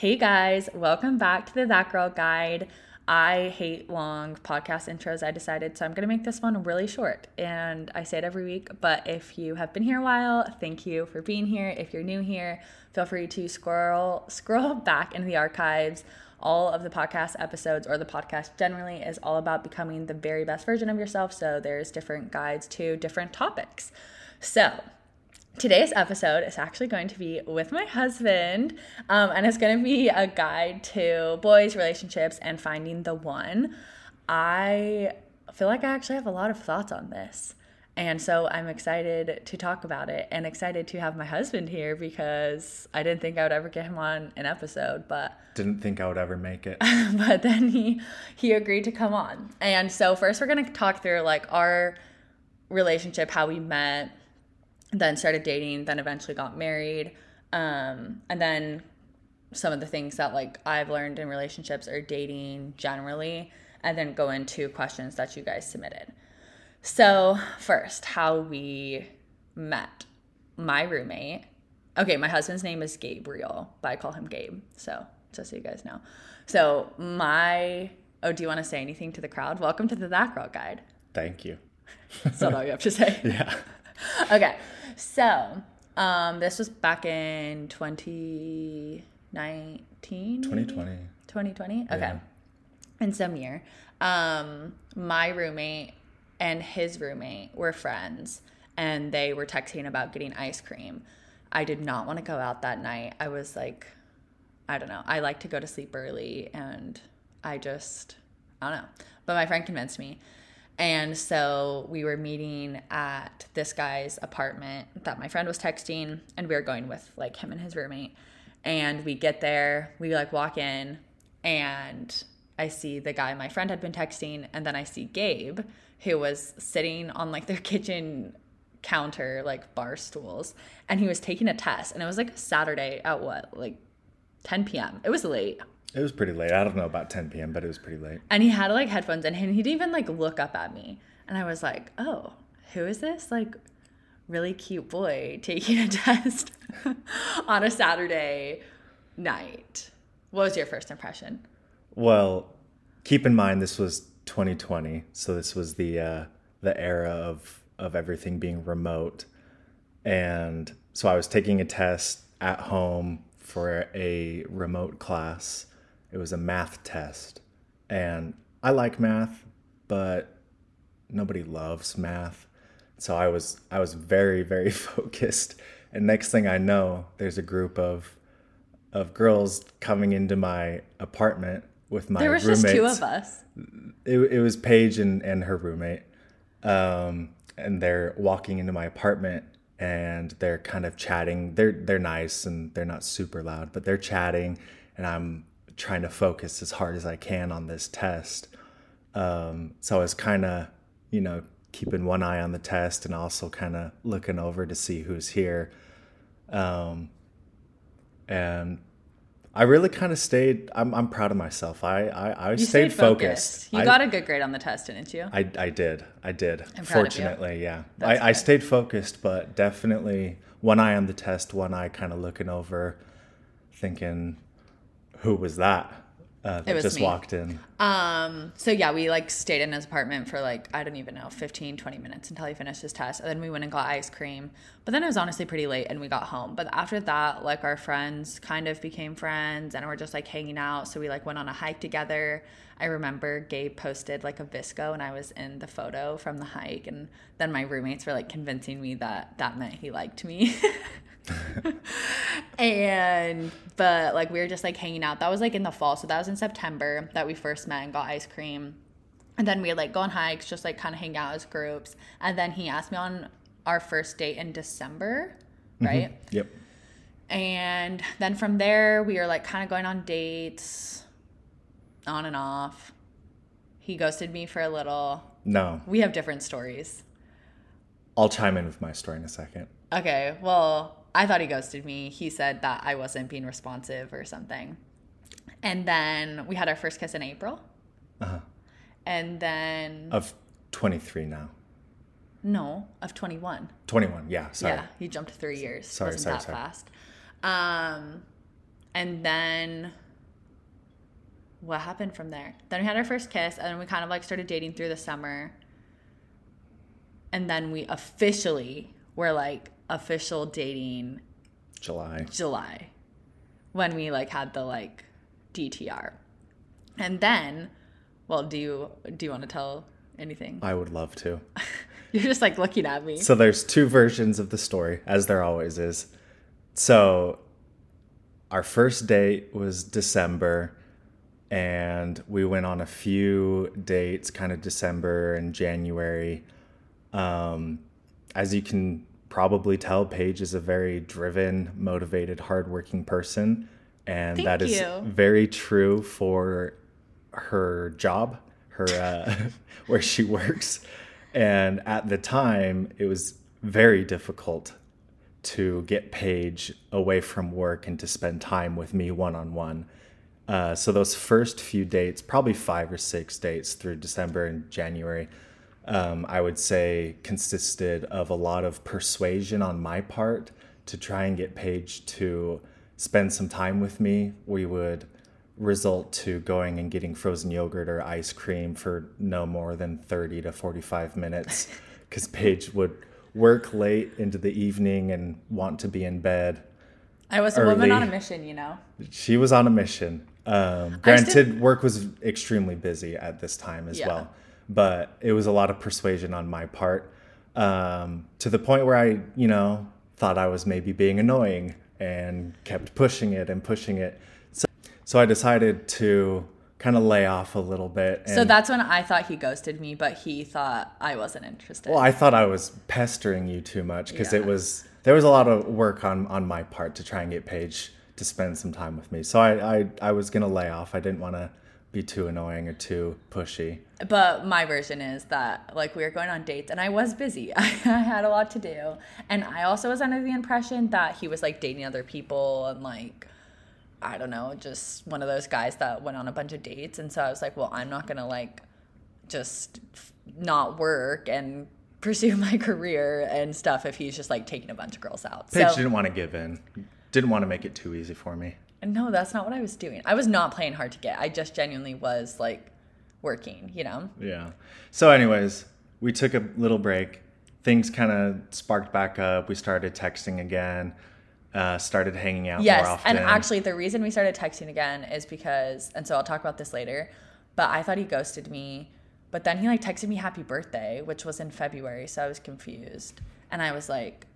Hey guys, welcome back to the That Girl Guide. I hate long podcast intros, I decided, so I'm going to make this one really short. And I say it every week, but if you have been here a while, thank you for being here. If you're new here, feel free to scroll scroll back into the archives. All of the podcast episodes or the podcast generally is all about becoming the very best version of yourself. So there's different guides to different topics. So, today's episode is actually going to be with my husband, um, and it's going to be a guide to boys, relationships, and finding the one. I feel like I actually have a lot of thoughts on this. And so I'm excited to talk about it and excited to have my husband here because I didn't think I would ever get him on an episode, but didn't think I would ever make it. but then he he agreed to come on. And so first we're going to talk through like our relationship, how we met, then started dating, then eventually got married. Um, and then some of the things that like I've learned in relationships or dating generally, and then go into questions that you guys submitted. So, first, how we met. My roommate, okay, my husband's name is Gabriel, but I call him Gabe. So, just so you guys know. So, my, oh, do you want to say anything to the crowd? Welcome to the That Girl Guide. Thank you. That's not all you have to say. yeah. Okay. So, um, this was back in 2019? 2020. 2020? Okay. Yeah. In some year. Um, my roommate and his roommate were friends and they were texting about getting ice cream. I did not want to go out that night. I was like, I don't know. I like to go to sleep early and I just, I don't know. But my friend convinced me. And so we were meeting at this guy's apartment that my friend was texting, and we were going with like him and his roommate. And we get there, we like walk in, and I see the guy my friend had been texting, and then I see Gabe, who was sitting on like their kitchen counter, like bar stools, and he was taking a test. And it was like Saturday at what, like 10 p.m. It was late. It was pretty late. I don't know about 10 p.m., but it was pretty late. And he had like headphones in, and he didn't even like look up at me. And I was like, oh, who is this? Like, really cute boy taking a test on a Saturday night. What was your first impression? Well, keep in mind this was 2020, so this was the uh, the era of of everything being remote, and so I was taking a test at home for a remote class. It was a math test, and I like math, but nobody loves math. So I was I was very very focused, and next thing I know, there's a group of of girls coming into my apartment with my There was roommates. just two of us. It, it was Paige and, and her roommate, um, and they're walking into my apartment and they're kind of chatting. They're they're nice and they're not super loud, but they're chatting, and I'm trying to focus as hard as I can on this test. Um, so I was kind of, you know, keeping one eye on the test and also kind of looking over to see who's here. Um, and I really kind of stayed. I'm, I'm proud of myself. I I, I stayed, focused. You I, got a good grade on the test, didn't you? I, I did. I did. I'm proud of you. Fortunately, yeah. That's I, I stayed focused, but definitely one eye on the test, one eye kind of looking over, thinking, who was that uh, that was just me. walked in? Um, so yeah, we like stayed in his apartment for like, I don't even know, 15, 20 minutes until he finished his test. And then we went and got ice cream. But then it was honestly pretty late and we got home. But after that, like our friends kind of became friends and we're just like hanging out. So we like went on a hike together. I remember Gabe posted like a VSCO and I was in the photo from the hike. And then my roommates were like convincing me that that meant he liked me. and but like we were just like hanging out. That was like in the fall, so that was in September that we first met and got ice cream. And then we like go on hikes, just like kind of hang out as groups. And then he asked me on our first date in December, mm-hmm. right? Yep. And then from there, we were like kind of going on dates, on and off. He ghosted me for a little. No, We have different stories. I'll chime in with my story in a second. Okay, well, I thought he ghosted me. He said that I wasn't being responsive or something. And then we had our first kiss in April. Uh-huh. And then, Of 23 now. no, of 21. 21, yeah, sorry. Yeah, he jumped three years. Sorry, Wasn't sorry, that sorry. fast. Um, and then what happened from there? Then we had our first kiss, and then we kind of like started dating through the summer. And then we officially were like official dating July. July when we like had the like DTR. And then, well, do you do you want to tell anything? I would love to. You're just like looking at me. So there's two versions of the story, as there always is. So our first date was December, and we went on a few dates, kind of December and January. Um, as you can probably tell, Paige is a very driven, motivated, hardworking person, and Thank that is you. very true for her job, her uh, where she works. And at the time, it was very difficult to get Paige away from work and to spend time with me one on one. So those first few dates, probably five or six dates through December and January, um, I would say consisted of a lot of persuasion on my part to try and get Paige to spend some time with me. We would result to going and getting frozen yogurt or ice cream for no more than 30 to 45 minutes because Paige would work late into the evening and want to be in bed. I was a woman on a mission, you know. She was on a mission. Um, I still- granted, work was extremely busy at this time as Yeah. well, but it was a lot of persuasion on my part um, to the point where I, you know, thought I was maybe being annoying and kept pushing it and pushing it. So, so I decided to kind of lay off a little bit. And, So that's when I thought he ghosted me, but he thought I wasn't interested. well, I thought I was pestering you too much because it was there was a lot of work on on my part to try and get Paige to spend some time with me. So I I, I was gonna lay off. I didn't want to be too annoying or too pushy. But my version is that like we were going on dates and I was busy. I had a lot to do. And I also was under the impression that he was like dating other people and like I don't know, just one of those guys that went on a bunch of dates. And so I was like, well, I'm not going to like just not work and pursue my career and stuff if he's just like taking a bunch of girls out. Paige so didn't want to give in. Didn't want to make it too easy for me. No, that's not what I was doing. I was not playing hard to get. I just genuinely was like working, you know? Yeah. So, anyways, we took a little break. Things kind of sparked back up. We started texting again. Uh, started hanging out Yes, more often. and actually, the reason we started texting again is because, and so I'll talk about this later. But I thought he ghosted me, but then he like texted me happy birthday, which was in February, so I was confused, and I was like,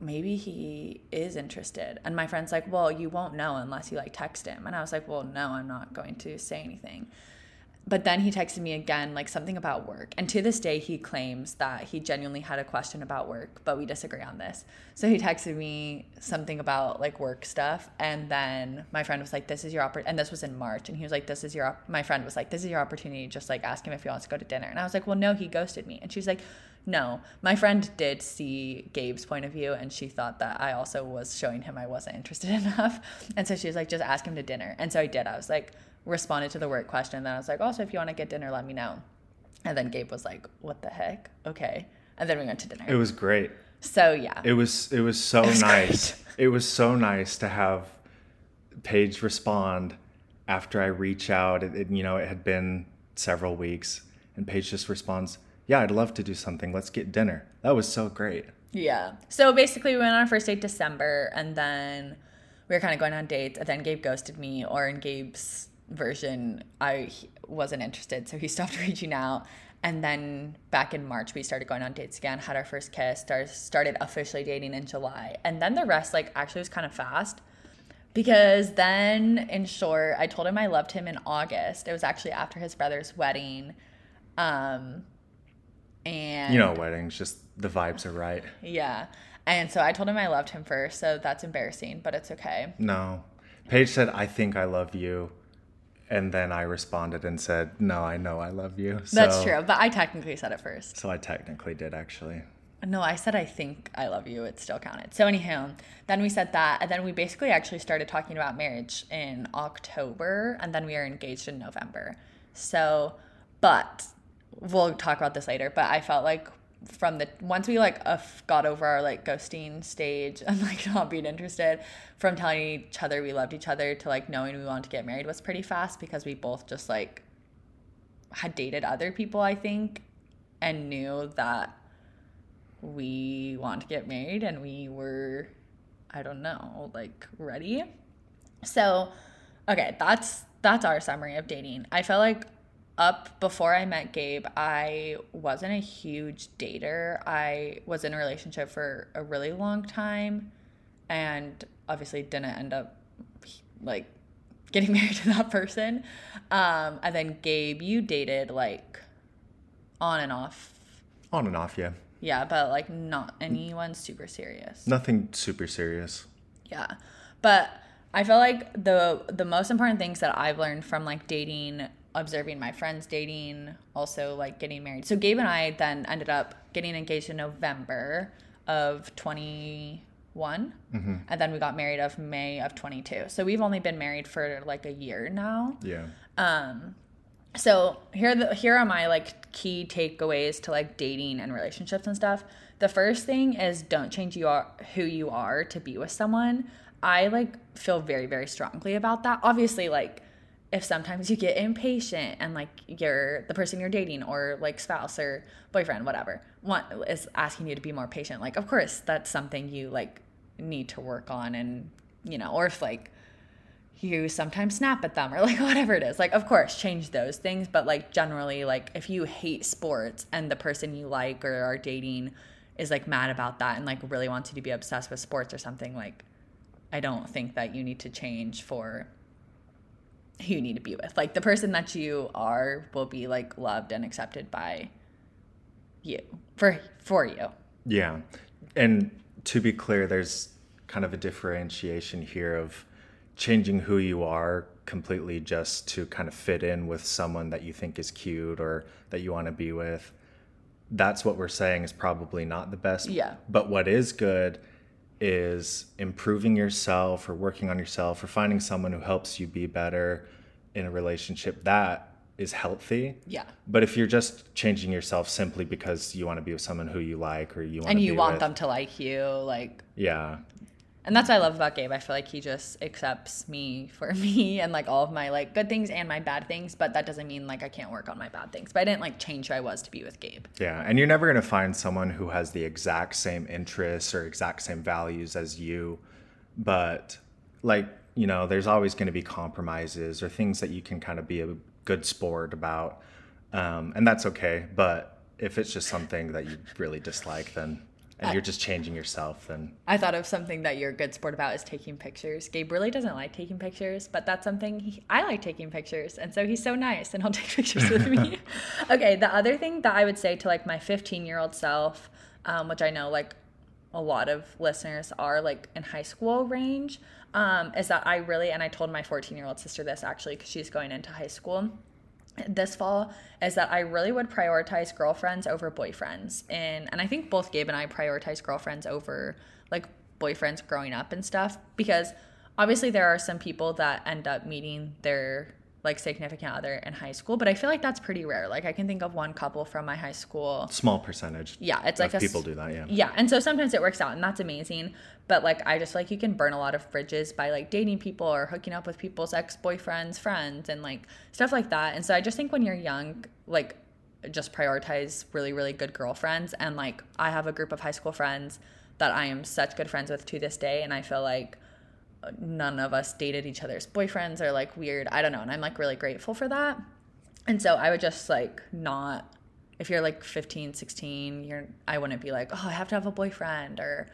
maybe he is interested. And my friend's like, well, you won't know unless you like text him, and I was like, well, no, I'm not going to say anything. But then he texted me again, like something about work. And to this day, he claims that he genuinely had a question about work, but we disagree on this. So he texted me something about like work stuff. And then my friend was like, This is your opportunity. And this was in March. And he was like, This is your, op-. my friend was like, This is your opportunity. Just like ask him if he wants to go to dinner. And I was like, Well, no, he ghosted me. And she's like, No, my friend did see Gabe's point of view. And she thought that I also was showing him I wasn't interested enough. And so she was like, Just ask him to dinner. And so I did. I was like, responded to the work question. And Then I was like, also, if you want to get dinner, let me know. And then Gabe was like, what the heck? Okay. And then we went to dinner. it was great. so yeah. It was it was so was nice. It was so nice to have Paige respond after I reach out. It, it- you know, it had been several weeks, and Paige just responds, "Yeah, I'd love to do something. Let's get dinner." That was so great. Yeah. So basically, we went on our first date December, and then we were kind of going on dates. And then Gabe ghosted me, or in Gabe's version, I wasn't interested, so he stopped reaching out. And then back in March, we started going on dates again, had our first kiss, started, officially dating in July. And then the rest, like, actually was kind of fast. Because then, in short, I told him I loved him in August. It was actually after his brother's wedding. Um, and You know, weddings just the vibes are right. yeah. And so I told him I loved him first, so that's embarrassing, but it's okay. No, Paige said, "I think I love you," and then I responded and said, "No, I know I love you." So, That's true, but I technically said it first. So I technically did actually. No, I said I think I love you. It still counted. So anyhow, then we said that, and then we basically actually started talking about marriage in October, and then we are engaged in November. So, but we'll talk about this later. But I felt like from the once we like uh, got over our like ghosting stage and like not being interested from telling each other we loved each other to like knowing we wanted to get married was pretty fast because we both just like had dated other people i think and knew that we want to get married and we were i don't know like ready so okay that's that's our summary of dating i felt like up before I met Gabe, I wasn't a huge dater. I was in a relationship for a really long time and obviously didn't end up like getting married to that person. Um, and then Gabe, you dated like on and off. On and off, yeah. Yeah, but like not anyone super serious. Nothing super serious. Yeah. But I feel like the the most important things that I've learned from like dating observing my friends dating, also like getting married. So Gabe and I then ended up getting engaged in November of 21 mm-hmm. and then we got married of May of 22. So we've only been married for like a year now. Yeah. Um so here the here are my like key takeaways to like dating and relationships and stuff. The first thing is don't change you are who you are to be with someone. I like feel very very strongly about that. Obviously like if sometimes you get impatient and like you're the person you're dating or like spouse or boyfriend whatever want is asking you to be more patient. Like of course that's something you like need to work on and you know or if like you sometimes snap at them or like whatever it is. Like of course change those things but like generally like if you hate sports and the person you like or are dating is like mad about that and like really wants you to be obsessed with sports or something like i don't think that you need to change for who you need to be with. Like the person that you are will be like loved and accepted by you for for you. Yeah. And to be clear, there's kind of a differentiation here of changing who you are completely just to kind of fit in with someone that you think is cute or that you want to be with. That's what we're saying is probably not the best. Yeah. But what is good is improving yourself or working on yourself or finding someone who helps you be better in a relationship that is healthy. Yeah. But if you're just changing yourself simply because you want to be with someone who you like or you want and you want with, them to like you, like yeah. And that's what I love about Gabe. I feel like he just accepts me for me and like all of my like good things and my bad things, but that doesn't mean like I can't work on my bad things. But I didn't like change who I was to be with Gabe. Yeah, and you're never going to find someone who has the exact same interests or exact same values as you, but like, you know, there's always going to be compromises or things that you can kind of be a good sport about. Um, and that's okay, but if it's just something that you really dislike, then and you're just changing yourself then. I thought of something that you're a good sport about is taking pictures. Gabe really doesn't like taking pictures but that's something he, i like taking pictures and so he's so nice and he'll take pictures with me. Okay the other thing that i would say to like my 15 year old self um, which i know like a lot of listeners are like in high school range um, is that i really and i told my 14 year old sister this actually because she's going into high school this fall is that I really would prioritize girlfriends over boyfriends. And and I think both Gabe and I prioritize girlfriends over like boyfriends growing up and stuff because obviously there are some people that end up meeting their like significant other in high school, but I feel like that's pretty rare. Like I can think of one couple from my high school. Small percentage. Yeah, it's like a, people do that. Yeah. Yeah, and so sometimes it works out, and that's amazing. But like I just like you can burn a lot of bridges by like dating people or hooking up with people's ex boyfriends, friends, and like stuff like that. And so I just think when you're young, like just prioritize really really good girlfriends. And like I have a group of high school friends that I am such good friends with to this day, and I feel like none of us dated each other's boyfriends or like weird i don't know and i'm like really grateful for that and so i would just like not if you're like 15 16 you're i wouldn't be like oh i have to have a boyfriend or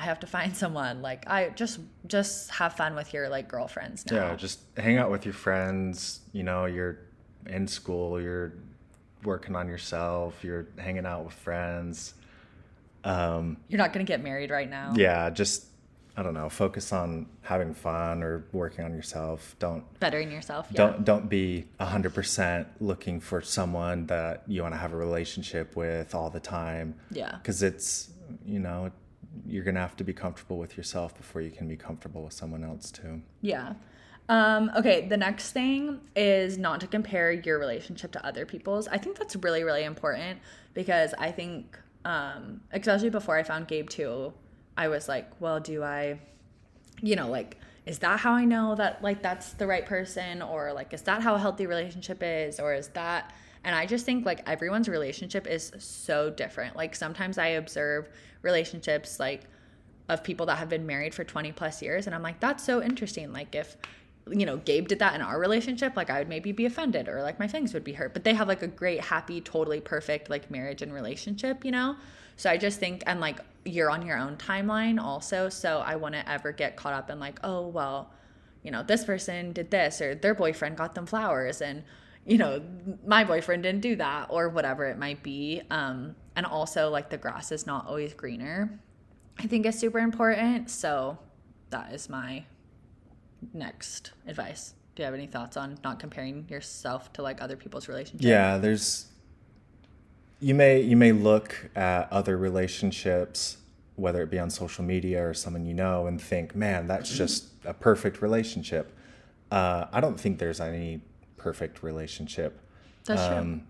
i have to find someone like i just just have fun with your like girlfriends now. yeah just hang out with your friends you know you're in school you're working on yourself you're hanging out with friends um, you're not gonna get married right now yeah just I don't know, focus on having fun or working on yourself. Don't bettering yourself. Yeah. Don't don't be hundred percent looking for someone that you want to have a relationship with all the time. Yeah. Because it's you know you're gonna have to be comfortable with yourself before you can be comfortable with someone else too. Yeah. Um, okay, the next thing is not to compare your relationship to other people's. I think that's really, really important because I think um, especially before I found Gabe too, I was like, well, do I, you know, like, is that how I know that like that's the right person? Or like, is that how a healthy relationship is? Or is that, and I just think like everyone's relationship is so different. Like, sometimes I observe relationships like of people that have been married for 20 plus years, and I'm like, that's so interesting. Like, if, you know, Gabe did that in our relationship, like I would maybe be offended or like my feelings would be hurt. But they have like a great, happy, totally perfect like marriage and relationship, you know? So I just think, and like you're on your own timeline also. So I wouldn't ever get caught up in like, oh, well, you know, this person did this or their boyfriend got them flowers and, you know, my boyfriend didn't do that or whatever it might be. Um, and also like the grass is not always greener. I think is super important. So that is my next advice. Do you have any thoughts on not comparing yourself to like other people's relationships? Yeah, there's you may you may look at other relationships whether it be on social media or someone you know and think, "Man, that's just a perfect relationship." Uh, I don't think there's any perfect relationship. That's true. Um,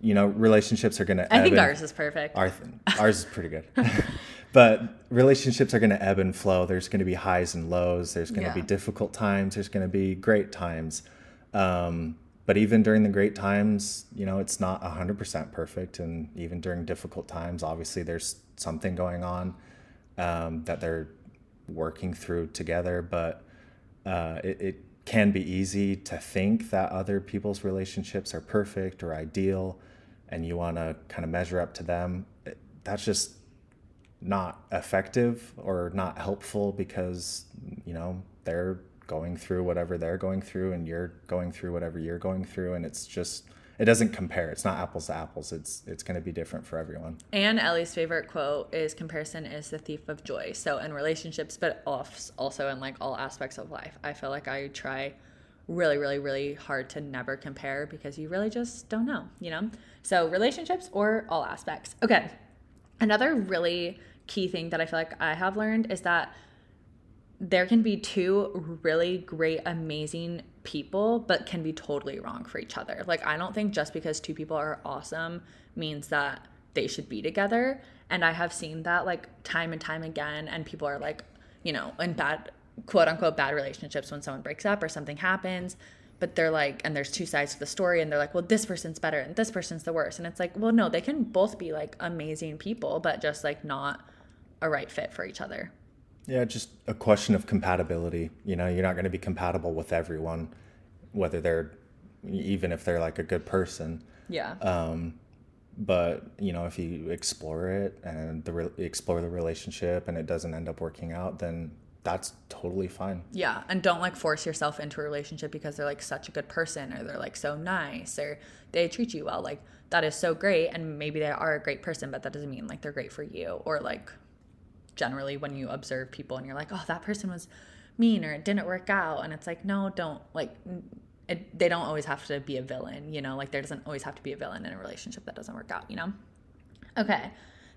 you know, relationships are going to I think ours is perfect. our, ours is pretty good. but relationships are going to ebb and flow. There's going to be highs and lows. There's going to Yeah. be difficult times. There's going to be great times. Um, but even during the great times, you know, it's not 100% perfect. And even during difficult times, obviously, there's something going on um, that they're working through together. But uh, it, it can be easy to think that other people's relationships are perfect or ideal and you want to kind of measure up to them. That's just not effective or not helpful because, you know, they're going through whatever they're going through and you're going through whatever you're going through. And it's just, it doesn't compare. It's not apples to apples. It's, it's going to be different for everyone. And Ellie's favorite quote is comparison is the thief of joy. So in relationships, but also in like all aspects of life, I feel like I try really, really, really hard to never compare because you really just don't know, you know? So relationships or all aspects. Okay. Another really key thing that I feel like I have learned is that there can be two really great, amazing people, but can be totally wrong for each other. Like, I don't think just because two people are awesome means that they should be together. And I have seen that like time and time again. And people are like, you know, in bad, quote unquote, bad relationships when someone breaks up or something happens. But they're like, and there's two sides to the story, and they're like, well, this person's better and this person's the worst. And it's like, well, no, they can both be like amazing people, but just like not a right fit for each other. Yeah, just a question of compatibility. You know, you're not going to be compatible with everyone, whether they're, even if they're like a good person. Yeah. Um, but you know, if you explore it and the re- explore the relationship and it doesn't end up working out, then that's totally fine. Yeah, and don't like force yourself into a relationship because they're like such a good person or they're like so nice or they treat you well. Like that is so great and maybe they are a great person, but that doesn't mean like they're great for you or like generally when you observe people and you're like, "Oh, that person was mean or it didn't work out." And it's like, "No, don't like it, they don't always have to be a villain, you know? Like there doesn't always have to be a villain in a relationship that doesn't work out, you know? Okay.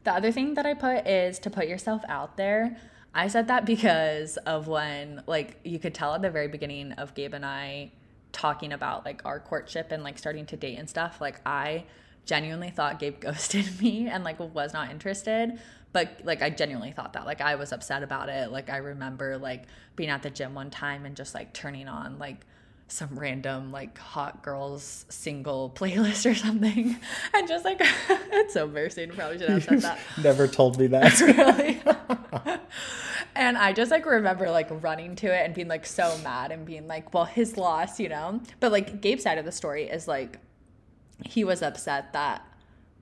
The other thing that I put is to put yourself out there. I said that because of when, like, you could tell at the very beginning of Gabe and I talking about like our courtship and like starting to date and stuff. Like, I genuinely thought Gabe ghosted me and like was not interested. But like, I genuinely thought that. Like, I was upset about it. Like, I remember like being at the gym one time and just like turning on like, some random like hot girls single playlist or something and just like it's so embarrassing probably should have said that Never told me that. really and i just like remember like running to it and being like so mad and being like well his loss you know but like gabe's side of the story is like he was upset that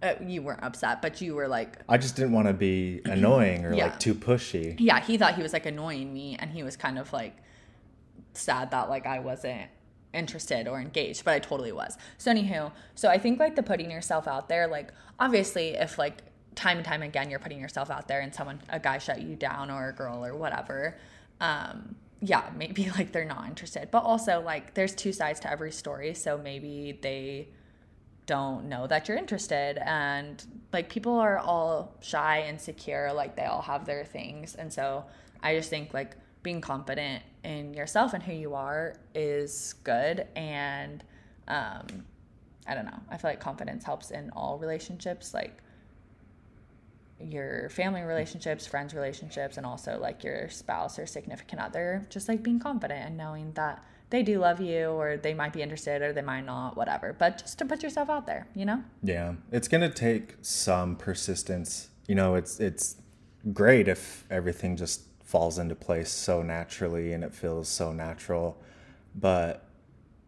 uh, you weren't upset but you were like I just didn't want to be annoying or Yeah. like too pushy. yeah he thought he was like annoying me and he was kind of like sad that like i wasn't interested or engaged but i totally was so anywho so i think like the putting yourself out there like obviously if like time and time again you're putting yourself out there and someone a guy shut you down or a girl or whatever um yeah maybe like they're not interested but also like there's two sides to every story so maybe they don't know that you're interested. And like people are all shy and secure like they all have their things. And so i just think like being confident in yourself and who you are is good. And um i don't know. I feel like confidence helps in all relationships like your family relationships, friends relationships, and also like your spouse or significant other, just like being confident and knowing that they do love you or they might be interested or they might not, whatever. But just to put yourself out there, you know? Yeah. It's going to take some persistence. You know, it's it's great if everything just falls into place so naturally and it feels so natural, but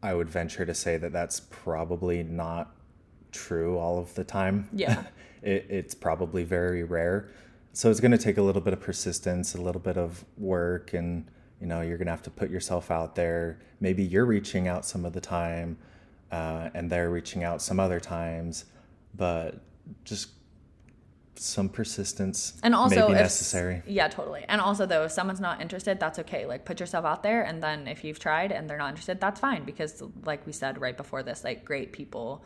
I would venture to say that that's probably not true all of the time. Yeah. it, it's probably very rare. So it's going to take a little bit of persistence, a little bit of work, and you know you're to have to put yourself out there. Maybe you're reaching out some of the time, uh, and they're reaching out some other times, but just some persistence and also may be if, necessary. Yeah, totally. And also though, if someone's not interested, that's okay. Like put yourself out there and then if you've tried and they're not interested, that's fine because like we said right before this, like great people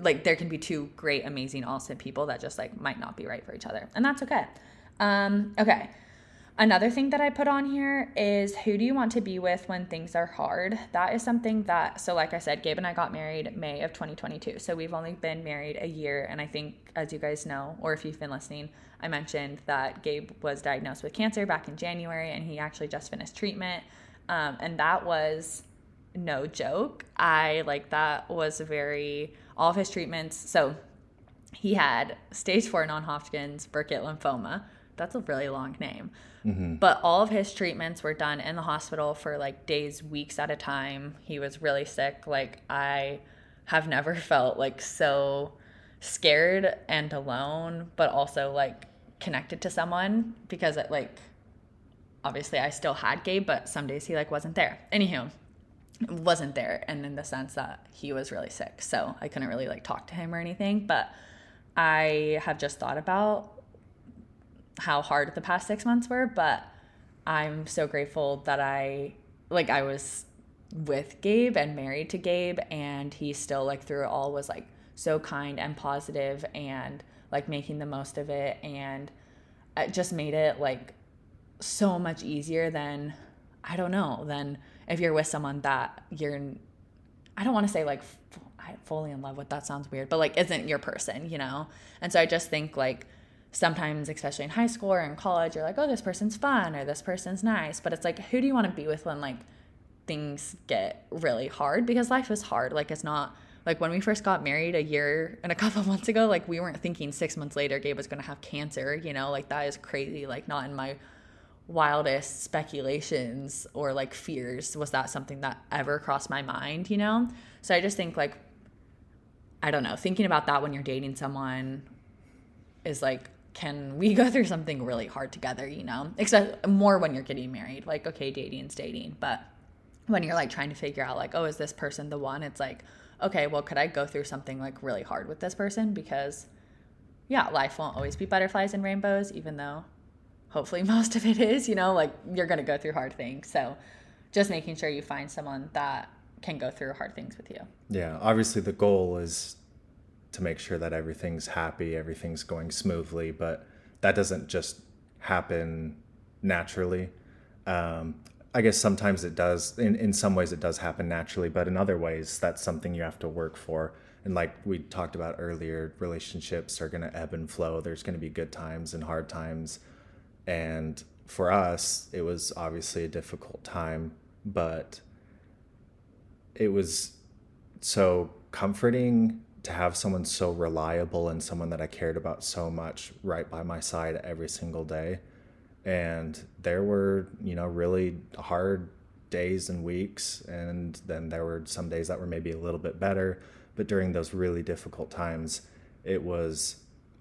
like there can be two great, amazing, awesome people that just like might not be right for each other. And that's okay. Um, okay. Another thing that I put on here is who do you want to be with when things are hard? That is something that, so like I said, Gabe and I got married May of 2022. So we've only been married a year. And I think, as you guys know, or if you've been listening, I mentioned that Gabe was diagnosed with cancer back in January and he actually just finished treatment. Um, and that was no joke. I like that was very, all of his treatments. So he had stage four non Hodgkin's Burkitt lymphoma. That's a really long name. Mm-hmm. But all of his treatments were done in the hospital for like days, weeks at a time. He was really sick. Like, I have never felt like so scared and alone, but also like connected to someone because it like obviously I still had Gabe, but some days he like wasn't there. Anywho, wasn't there and in the sense that he was really sick so i couldn't really like talk to him or anything but i have just thought about how hard the past six months were but i'm so grateful that i like i was with gabe and married to gabe and he still like through it all was like so kind and positive and like making the most of it and it just made it like so much easier than i don't know than if you're with someone that you're I don't want to say like fully in love with that sounds weird, but like isn't your person, you know? And so I just think like sometimes especially in high school or in college you're like, "Oh, this person's fun or this person's nice." But it's like who do you want to be with when like things get really hard because life is hard. Like it's not like when we first got married a year and a couple months ago, like we weren't thinking 6 months later Gabe was going to have cancer, you know? Like that is crazy, like not in my wildest speculations or like fears was that something that ever crossed my mind you know so i just think like i don't know thinking about that when you're dating someone is like can we go through something really hard together you know except more when you're getting married like okay dating's dating but when you're like trying to figure out like oh is this person the one it's like okay well could i go through something like really hard with this person because yeah life won't always be butterflies and rainbows even though hopefully most of it is, you know, like you're going to go through hard things. So just making sure you find someone that can go through hard things with you. Yeah, obviously the goal is to make sure that everything's happy, everything's going smoothly, but that doesn't just happen naturally. Um, I guess sometimes it does. In in some ways, it does happen naturally, but in other ways, that's something you have to work for. And like we talked about earlier, relationships are going to ebb and flow. There's going to be good times and hard times and for us, it was obviously a difficult time, but it was so comforting to have someone so reliable and someone that I cared about so much right by my side every single day. And there were, you know, really hard days and weeks. And then there were some days that were maybe a little bit better. But during those really difficult times, it was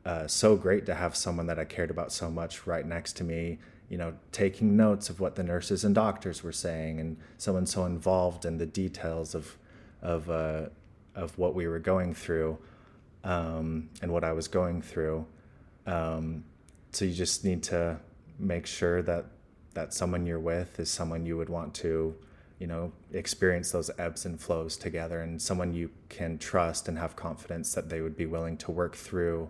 uh, so great to have someone that I cared about so much right next to me, you know, taking notes of what the nurses and doctors were saying, and someone so involved in the details of of uh, of what we were going through um, and what I was going through. Um, so you just need to make sure that that someone you're with is someone you would want to you know experience those ebbs and flows together and someone you can trust and have confidence that they would be willing to work through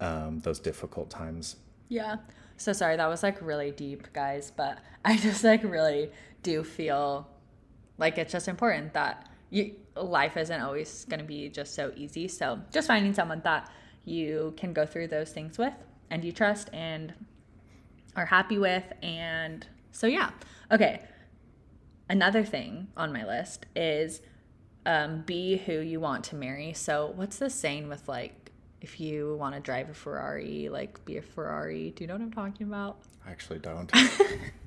um, those difficult times. Yeah. So sorry, that was like really deep, guys, but I just like really do feel like it's just important that you life isn't always going to be just so easy. So just finding someone that you can go through those things with and you trust and are happy with. And so, yeah. Okay. Another thing on my list is um, be who you want to marry. So, what's the saying with like, if you want to drive a Ferrari, like be a Ferrari? Do you know what I'm talking about? I actually don't.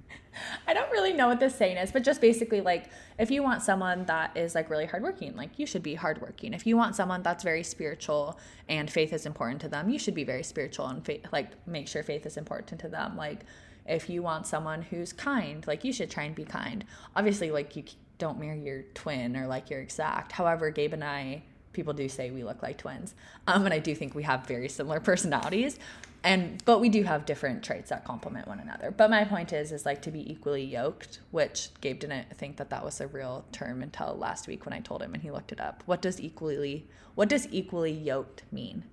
I don't really know what this saying is, but just basically like if you want someone that is like really hardworking, like you should be hardworking. If you want someone that's very spiritual and faith is important to them, you should be very spiritual and faith, like make sure faith is important to them. Like if you want someone who's kind, like you should try and be kind. Obviously, like you don't marry your twin or like your exact. However, Gabe and I people do say we look like twins um, and i do think we have very similar personalities. And but we do have different traits that complement one another. But my point is is like to be equally yoked which gabe didn't think that that was a real term until last week when i told him and he looked it up. What does equally what does equally yoked mean?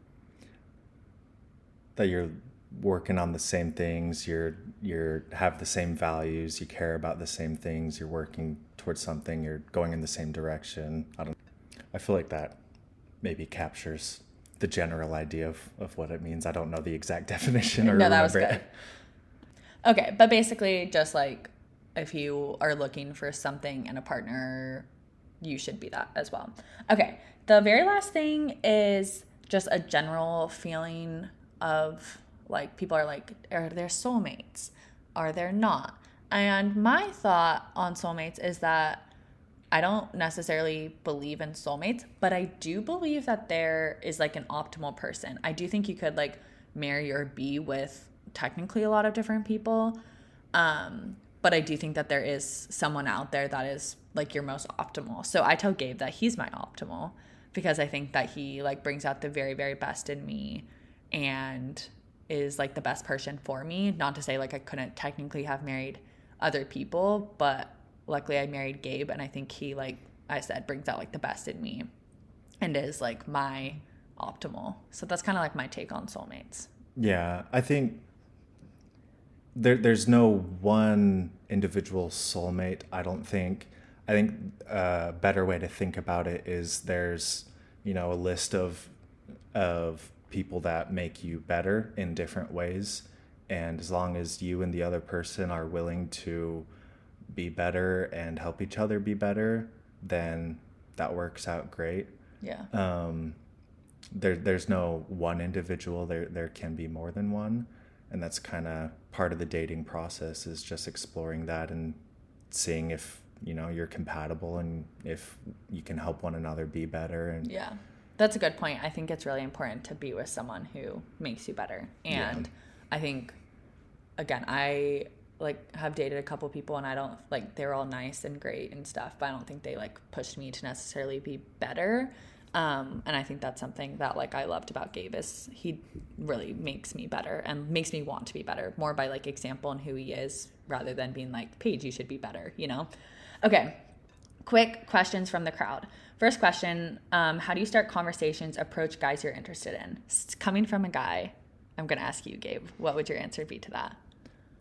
That you're working on the same things you're you're have the same values you care about the same things you're working towards something you're going in the same direction. I don't i feel like that maybe captures the general idea of, of what it means. I don't know the exact definition or no, that was good. It. Okay, but basically, just like if you are looking for something in a partner, you should be that as well. Okay, the very last thing is just a general feeling of like people are like, are there soulmates? Are there not? And my thought on soulmates is that I don't necessarily believe in soulmates, but I do believe that there is like an optimal person. I do think you could like marry or be with technically a lot of different people. Um, but I do think that there is someone out there that is like your most optimal. So I tell Gabe that he's my optimal because I think that he like brings out the very very best in me and is like the best person for me. Not to say like I couldn't technically have married other people, but luckily I married Gabe and I think he like I said brings out like the best in me and is like my optimal. So that's kind of like my take on soulmates. Yeah, I think there there's no one individual soulmate. I don't think. I think a better way to think about it is there's you know a list of of people that make you better in different ways, and as long as you and the other person are willing to be better and help each other be better, then that works out great. Yeah. Um, there, there's no one individual. There, there can be more than one, and that's kind of part of the dating process. Is just exploring that and seeing if you know you're compatible and if you can help one another be better. And yeah, that's a good point. I think it's really important to be with someone who makes you better, and yeah. I think again, I like have dated a couple people and I don't like they're all nice and great and stuff, but I don't think they like pushed me to necessarily be better. Um, and I think that's something that like I loved about Gabe is he really makes me better and makes me want to be better more by like example and who he is rather than being like Paige, you should be better, you know? Okay. Quick questions from the crowd. First question um, How do you start conversations, approach guys you're interested in? coming from a guy, I'm to ask you, Gabe, what would your answer be to that?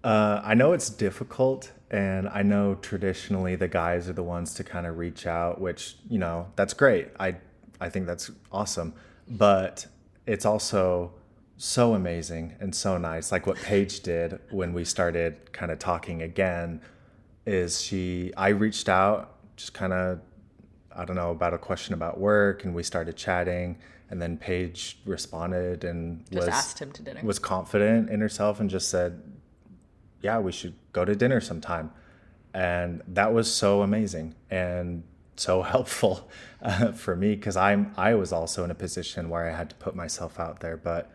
Uh, I know it's difficult, and I know traditionally the guys are the ones to kind of reach out, which you know that's great. I I think that's awesome, but it's also so amazing and so nice. Like what Paige did when we started kind of talking again, is she I reached out just kind of I don't know about a question about work, and we started chatting. And then Paige responded and just was, asked him to dinner. Was confident in herself and just said, yeah, we should go to dinner sometime. And that was so amazing and so helpful uh, for me because I'm I was also in a position where I had to put myself out there. But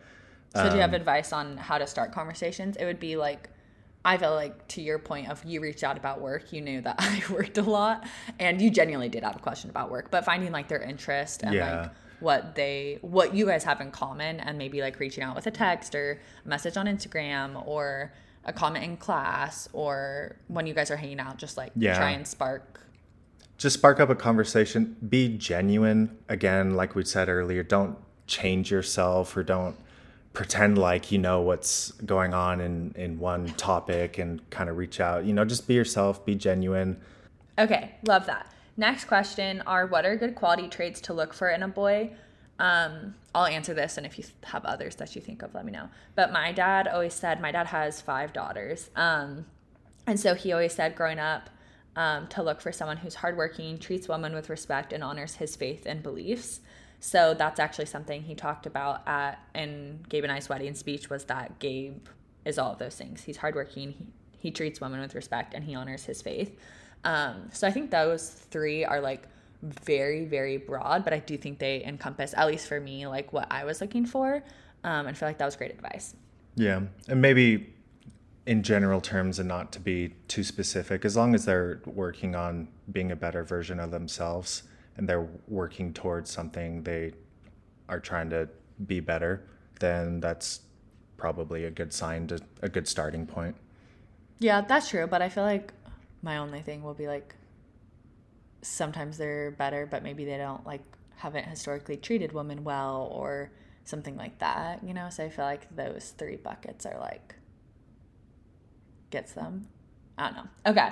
um, so, do you have um, advice on how to start conversations? It would be like I felt like to your point of you reached out about work, you knew that I worked a lot, and you genuinely did have a question about work, but finding like their interest and yeah. like what they what you guys have in common and maybe like reaching out with a text or a message on Instagram or a comment in class or when you guys are hanging out, just like yeah. try and spark. Just spark up a conversation. Be genuine. Again, like we said earlier, don't change yourself or don't pretend like you know what's going on in in one topic and kind of reach out. You know, just be yourself. Be genuine. Okay, love that. Next question are what are good quality traits to look for in a boy? Um, I'll answer this, and if you have others that you think of, let me know. But my dad always said, my dad has five daughters. Um, and so he always said growing up um, to look for someone who's hardworking, treats women with respect, and honors his faith and beliefs. So that's actually something he talked about at in Gabe and I's wedding speech was that Gabe is all of those things. He's hardworking, he, he treats women with respect, and he honors his faith. Um, so I think those three are like very, very broad, but I do think they encompass, at least for me, like what I was looking for. Um, and I feel like that was great advice. Yeah. And maybe in general terms and not to be too specific, as long as they're working on being a better version of themselves and they're working towards something they are trying to be better, then that's probably a good sign to a good starting point. Yeah, that's true. But I feel like my only thing will be like sometimes they're better, but maybe they don't like haven't historically treated women well or something like that, you know? So I feel like those three buckets are like gets them. I don't know. Okay.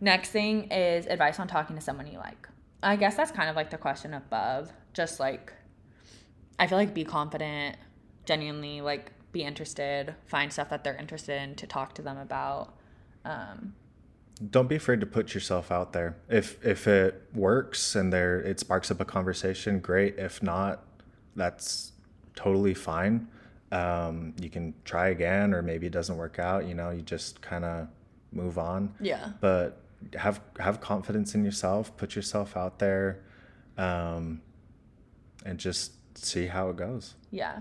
Next thing is advice on talking to someone you like. I guess that's kind of like the question above. Just like I feel like be confident, genuinely like be interested, find stuff that they're interested in to talk to them about. Um, don't be afraid to put yourself out there. If if it works and there it sparks up a conversation, great. If not, that's totally fine. Um, you can try again, or maybe it doesn't work out. You know, you just kind of move on. Yeah. But have have confidence in yourself. Put yourself out there, um, and just see how it goes. Yeah.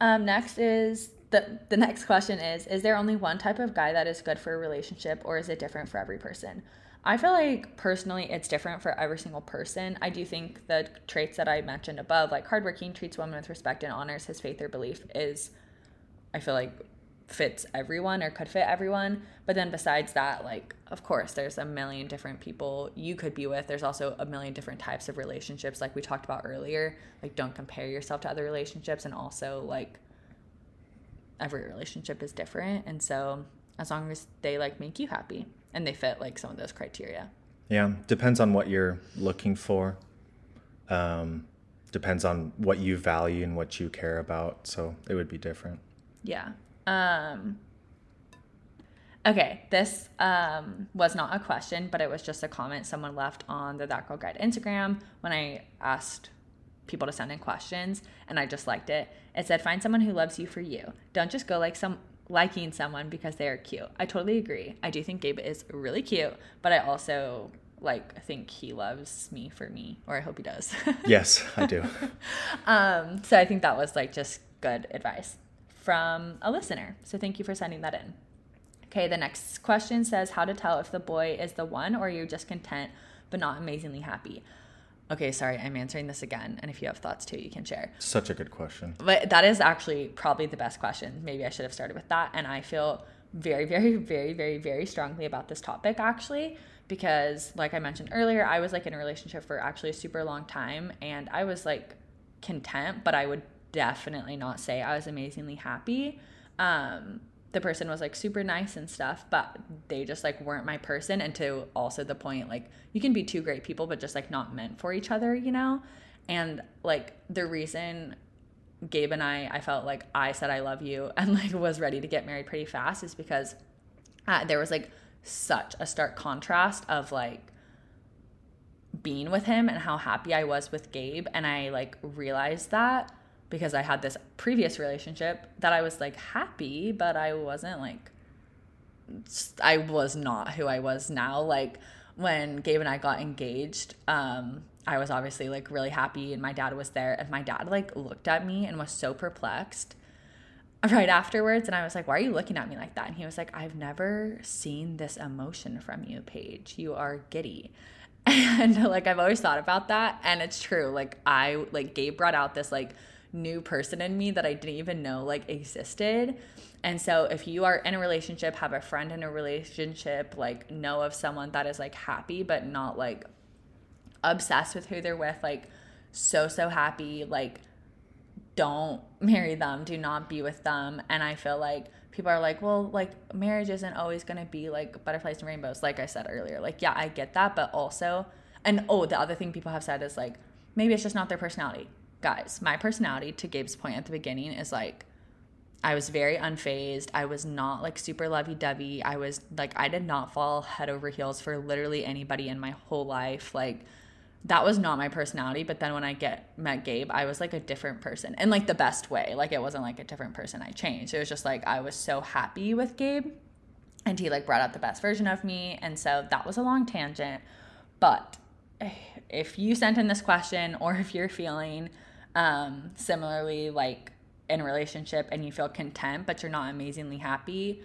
Um, next is the the next question is is there only one type of guy that is good for a relationship or is it different for every person? I feel like personally it's different for every single person. I do think the traits that i mentioned above like hardworking treats women with respect and honors his faith or belief is i feel like fits everyone or could fit everyone. But then besides that like of course there's a million different people you could be with. There's also a million different types of relationships like we talked about earlier. Like don't compare yourself to other relationships and also like every relationship is different. And so as long as they like make you happy and they fit like some of those criteria. Yeah. Depends on what you're looking for. Um, depends on what you value and what you care about. So it would be different. Yeah. Um okay. This um was not a question but it was just a comment someone left on the that girl guide instagram when i asked people to send in questions and I just liked it. It said find someone who loves you for you. Don't just go like some liking someone because they are cute. I totally agree. I do think Gabe is really cute, but I also like think he loves me for me or I hope he does. yes, I do. um so I think that was like just good advice from a listener. So thank you for sending that in. Okay, the next question says how to tell if the boy is the one or you're just content but not amazingly happy. Okay, sorry, I'm answering this again. And if you have thoughts too, you can share. Such a good question. But that is actually probably the best question. Maybe I should have started with that. And I feel very, very, very, very, very strongly about this topic actually. Because, like I mentioned earlier, I was like in a relationship for actually a super long time and I was like content, but I would definitely not say I was amazingly happy. Um, the person was like super nice and stuff, but they just like weren't my person. And to also the point, like you can be two great people, but just like not meant for each other, you know? And like the reason Gabe and I, I felt like I said I love you and like was ready to get married pretty fast is because uh, there was like such a stark contrast of like being with him and how happy I was with Gabe. And I like realized that because I had this previous relationship that I was like happy, but I wasn't like, I was not who I was now. Like when Gabe and I got engaged, um, I was obviously like really happy and my dad was there and my dad like looked at me and was so perplexed right afterwards and I was like, "Why are you looking at me like that?" And he was like, "I've never seen this emotion from you, Paige. You are giddy." And like I've always thought about that and it's true. Like I like Gabe brought out this like new person in me that I didn't even know like existed. And so if you are in a relationship, have a friend in a relationship, like know of someone that is like happy but not like obsessed with who they're with, like so so happy, like don't marry them, do not be with them. And I feel like people are like, well, like marriage isn't always going to be like butterflies and rainbows like I said earlier. Like yeah, I get that, but also and oh, the other thing people have said is like maybe it's just not their personality guys, my personality, to Gabe's point at the beginning, is like I was very unfazed. I was not like super lovey dovey. I was like, I did not fall head over heels for literally anybody in my whole life. Like, that was not my personality. But then when I get met Gabe, I was like a different person in like the best way. Like, it wasn't like a different person I changed. It was just like I was so happy with Gabe and he like brought out the best version of me. And so that was a long tangent. But eh, if you sent in this question or if you're feeling um, similarly like in a relationship and you feel content but you're not amazingly happy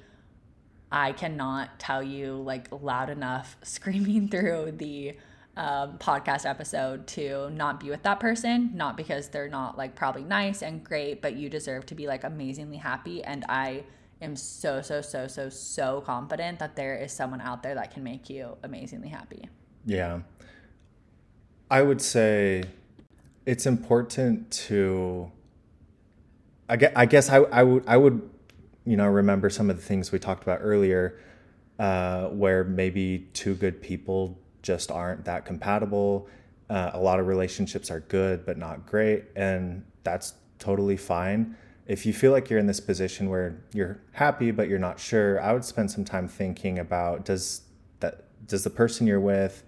i cannot tell you like loud enough screaming through the um, podcast episode to not be with that person not because they're not like probably nice and great but you deserve to be like amazingly happy. And i am so so so so so confident that there is someone out there that can make you amazingly happy. Yeah. I would say it's important to I guess, I guess I, I would I would you know remember some of the things we talked about earlier uh, where maybe two good people just aren't that compatible. Uh, a lot of relationships are good but not great, and that's totally fine. If you feel like you're in this position where you're happy but you're not sure, I would spend some time thinking about does that does the person you're with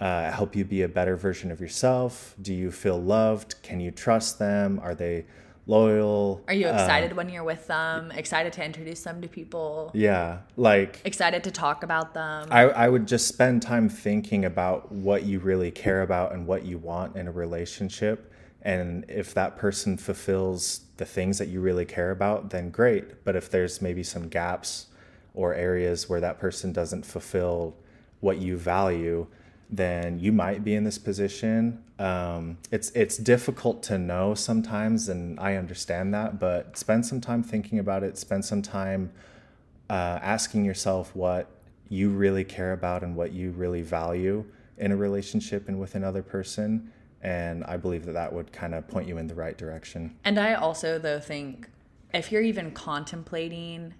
uh, help you be a better version of yourself? Do you feel loved? Can you trust them? Are they loyal. Are you excited uh, when you're with them? Excited to introduce them to people? Yeah, like excited to talk about them. I, I would just spend time thinking about what you really care about and what you want in a relationship. And if that person fulfills the things that you really care about, then great. But if there's maybe some gaps or areas where that person doesn't fulfill what you value, then you might be in this position. Um, it's it's difficult to know sometimes, and I understand that. But spend some time thinking about it. Spend some time uh, asking yourself what you really care about and what you really value in a relationship and with another person. And I believe that that would kind of point you in the right direction. And I also though think if you're even contemplating,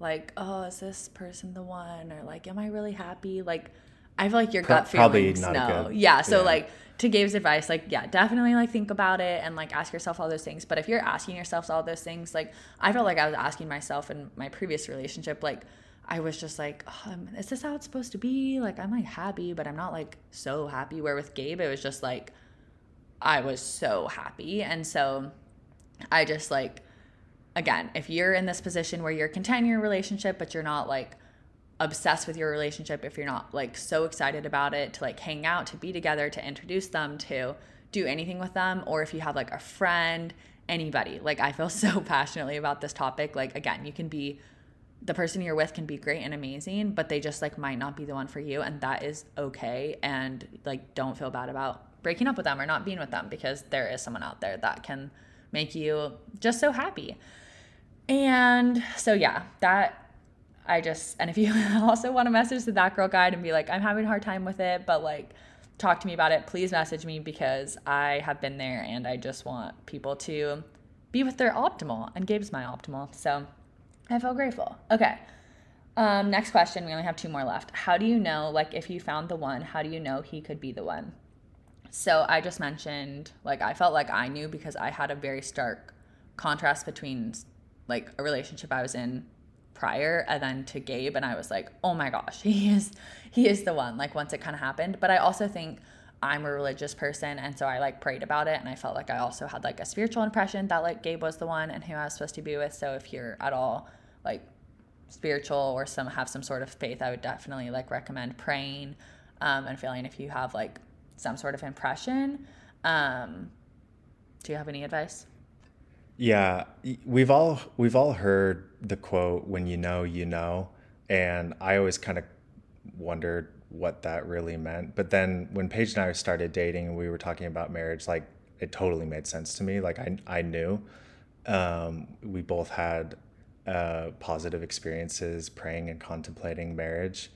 like, oh, is this person the one, or like, am I really happy, like I feel like your gut Pro- feelings no. Yeah. So yeah. like to Gabe's advice, like yeah, definitely like think about it and like ask yourself all those things. But if you're asking yourself all those things, like I felt like I was asking myself in my previous relationship, like I was just like, oh, is this how it's supposed to be? Like I'm like happy, but I'm not like so happy. Where with Gabe, it was just like I was so happy, and so I just like again, if you're in this position where you're content in your relationship, but you're not like obsessed with your relationship if you're not like so excited about it to like hang out to be together to introduce them to do anything with them or if you have like a friend anybody. Like i feel so passionately about this topic. Like again you can be the person you're with can be great and amazing but they just like might not be the one for you and that is okay and like don't feel bad about breaking up with them or not being with them because there is someone out there that can make you just so happy. And so yeah that I just, and if you also want to message the That Girl Guide and be like, I'm having a hard time with it, but like, talk to me about it, please message me because I have been there and I just want people to be with their optimal. And Gabe's my optimal. So I feel grateful. Okay. Um, next question. We only have two more left. How do you know, like, if you found the one, how do you know he could be the one? So I just mentioned, like, I felt like I knew because I had a very stark contrast between, like, a relationship I was in prior and then to Gabe and I was like, "Oh my gosh, he is he is the one." Like once it kind of happened, but I also think I'm a religious person and so I like prayed about it and I felt like I also had like a spiritual impression that like Gabe was the one and who I was supposed to be with. So if you're at all like spiritual or some have some sort of faith, I would definitely like recommend praying um, and feeling if you have like some sort of impression. Um, do you have any advice? Yeah, we've all we've all heard the quote when you know you know and I always kind of wondered what that really meant. But then when Paige and I started dating and we were talking about marriage, like it totally made sense to me. Like I I knew um, we both had uh, positive experiences praying and contemplating marriage,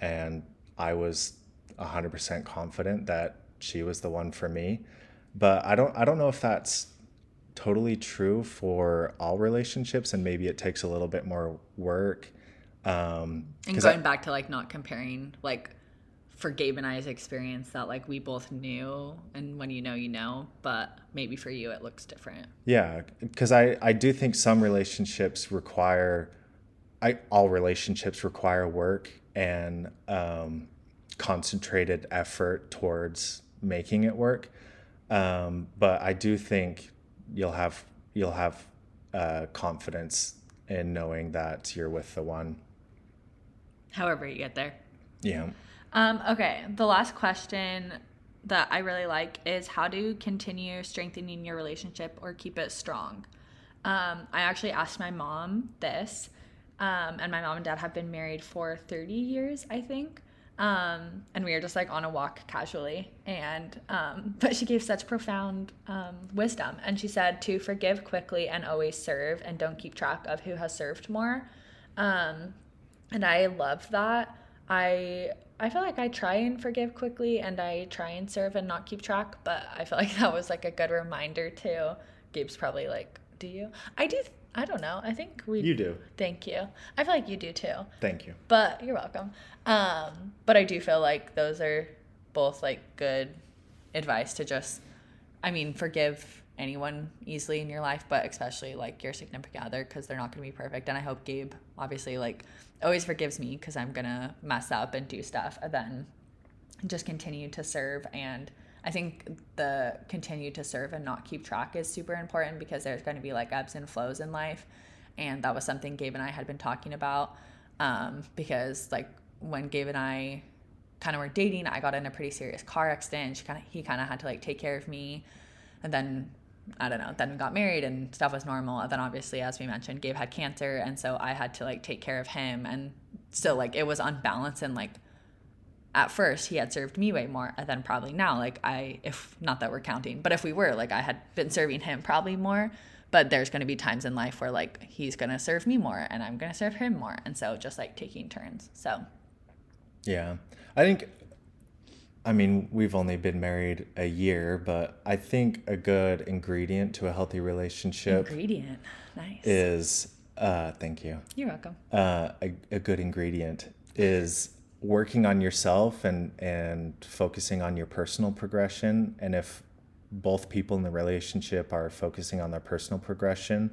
and I was hundred percent confident that she was the one for me. But I don't I don't know if that's totally true for all relationships and maybe it takes a little bit more work um and going I, back to like not comparing like for Gabe and I's experience that like we both knew and when you know you know but maybe for you it looks different Yeah, because I I do think some relationships require, I all relationships require work and um, concentrated effort towards making it work. Um, but I do think you'll have you'll have uh, confidence in knowing that you're with the one. however you get there Yeah. Um, okay, the last question that I really like is how to continue strengthening your relationship or keep it strong. Um, I actually asked my mom this, um, and my mom and dad have been married for 30 years, I think. Um, and we were just like on a walk casually, and um, but she gave such profound um, wisdom, and she said to forgive quickly and always serve, and don't keep track of who has served more. Um, and I love that. I I feel like I try and forgive quickly and I try and serve and not keep track, but I feel like that was like a good reminder too. Gabe's probably like, "Do you?" I do. I don't know. I think we. You do. Thank you. I feel like you do too. Thank you. But you're welcome. Um, but I do feel like those are both like good advice to just, I mean, forgive anyone easily in your life, but especially like your significant other because they're not going to be perfect. And I hope Gabe obviously like always forgives me because I'm going to mess up and do stuff and then just continue to serve. And I think the continue to serve and not keep track is super important because there's going to be like ebbs and flows in life. And that was something Gabe and I had been talking about um, because like when Gabe and I kind of were dating, I got in a pretty serious car accident. She kind of he kind of had to like take care of me, and then I don't know. Then we got married and stuff was normal. And then obviously, as we mentioned, Gabe had cancer, and so I had to like take care of him, and so like it was unbalanced and like at first he had served me way more than probably now like i if not that we're counting but if we were like i had been serving him probably more but there's going to be times in life where like he's going to serve me more and i'm going to serve him more and so just like taking turns so Yeah. I think, I mean, we've only been married a year, but I think a good ingredient to a healthy relationship ingredient nice is, uh, thank you. you're welcome Uh, a, a good ingredient is working on yourself and, and focusing on your personal progression. And if both people in the relationship are focusing on their personal progression,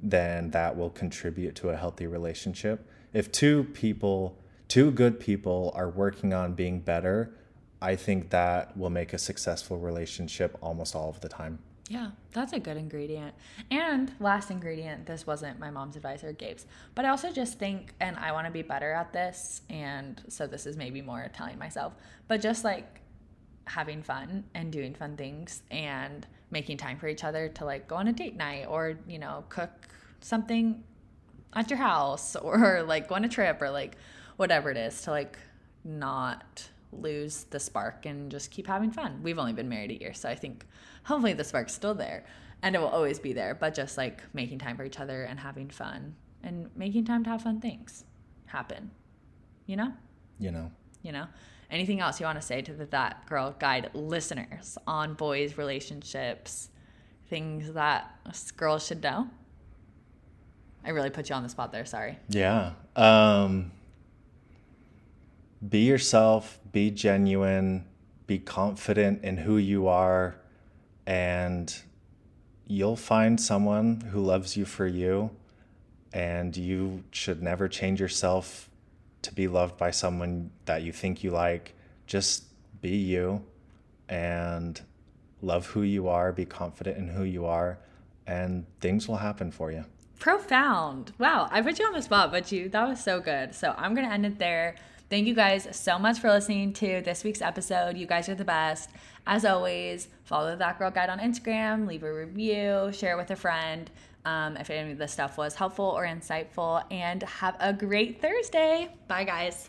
then that will contribute to a healthy relationship. If two people, two good people are working on being better, I think that will make a successful relationship almost all of the time. Yeah, that's a good ingredient. And last ingredient, this wasn't my mom's advice or Gabe's, but I also just think, and I want to be better at this. And so this is maybe more telling myself, but just like having fun and doing fun things and making time for each other to like go on a date night or, you know, cook something at your house or like go on a trip or like whatever it is to like not lose the spark and just keep having fun. We've only been married a year, so I think hopefully the spark's still there and it will always be there, but just like making time for each other and having fun and making time to have fun things happen. You know? You know, You know? Anything else you want to say to the That Girl Guide listeners on boys' relationships, things that girls should know? I really put you on the spot there, sorry. Yeah. Um, be yourself, be genuine, be confident in who you are, and you'll find someone who loves you for you. And you should never change yourself to be loved by someone that you think you like. Just be you and love who you are, be confident in who you are, and things will happen for you. profound. Wow, I put you on the spot, but you that was so good. So I'm gonna end it there. Thank you guys so much for listening to this week's episode. You guys are the best. As always, follow that girl guide on Instagram, leave a review, share with a friend. Um, if any of this stuff was helpful or insightful, and have a great Thursday. Bye, guys.